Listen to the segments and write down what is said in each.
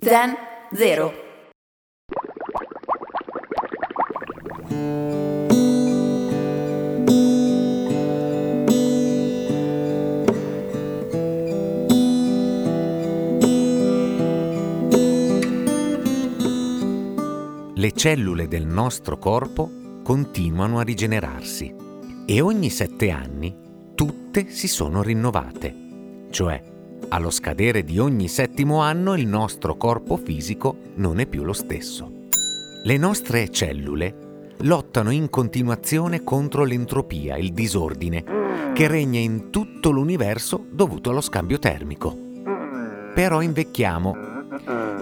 Zen Zero. Le cellule del nostro corpo continuano a rigenerarsi e ogni sette anni tutte si sono rinnovate, cioè allo scadere di ogni settimo anno il nostro corpo fisico non è più lo stesso. Le nostre cellule lottano in continuazione contro l'entropia, il disordine, che regna in tutto l'universo dovuto allo scambio termico. Però invecchiamo,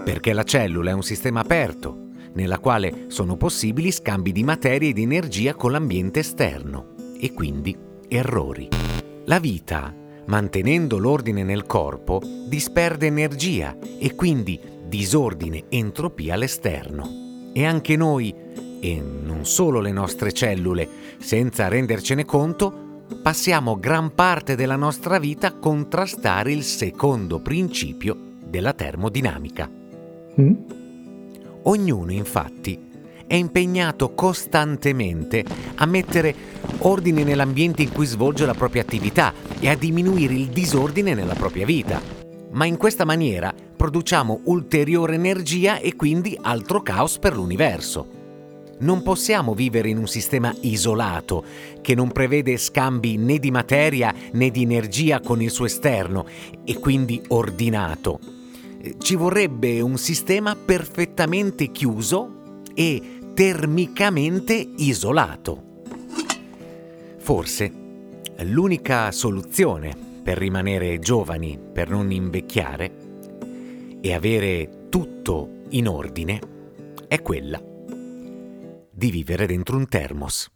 perché la cellula è un sistema aperto, nella quale sono possibili scambi di materia e di energia con l'ambiente esterno e quindi errori. La vita, mantenendo l'ordine nel corpo, disperde energia e quindi disordine e entropia all'esterno. E anche noi, e non solo le nostre cellule, senza rendercene conto, passiamo gran parte della nostra vita a contrastare il secondo principio della termodinamica. Mm? Ognuno infatti è impegnato costantemente a mettere ordine nell'ambiente in cui svolge la propria attività e a diminuire il disordine nella propria vita. Ma in questa maniera produciamo ulteriore energia e quindi altro caos per l'universo. Non possiamo vivere in un sistema isolato che non prevede scambi né di materia né di energia con il suo esterno e quindi ordinato ci vorrebbe un sistema perfettamente chiuso e termicamente isolato. Forse l'unica soluzione per rimanere giovani, per non invecchiare e avere tutto in ordine è quella di vivere dentro un termos.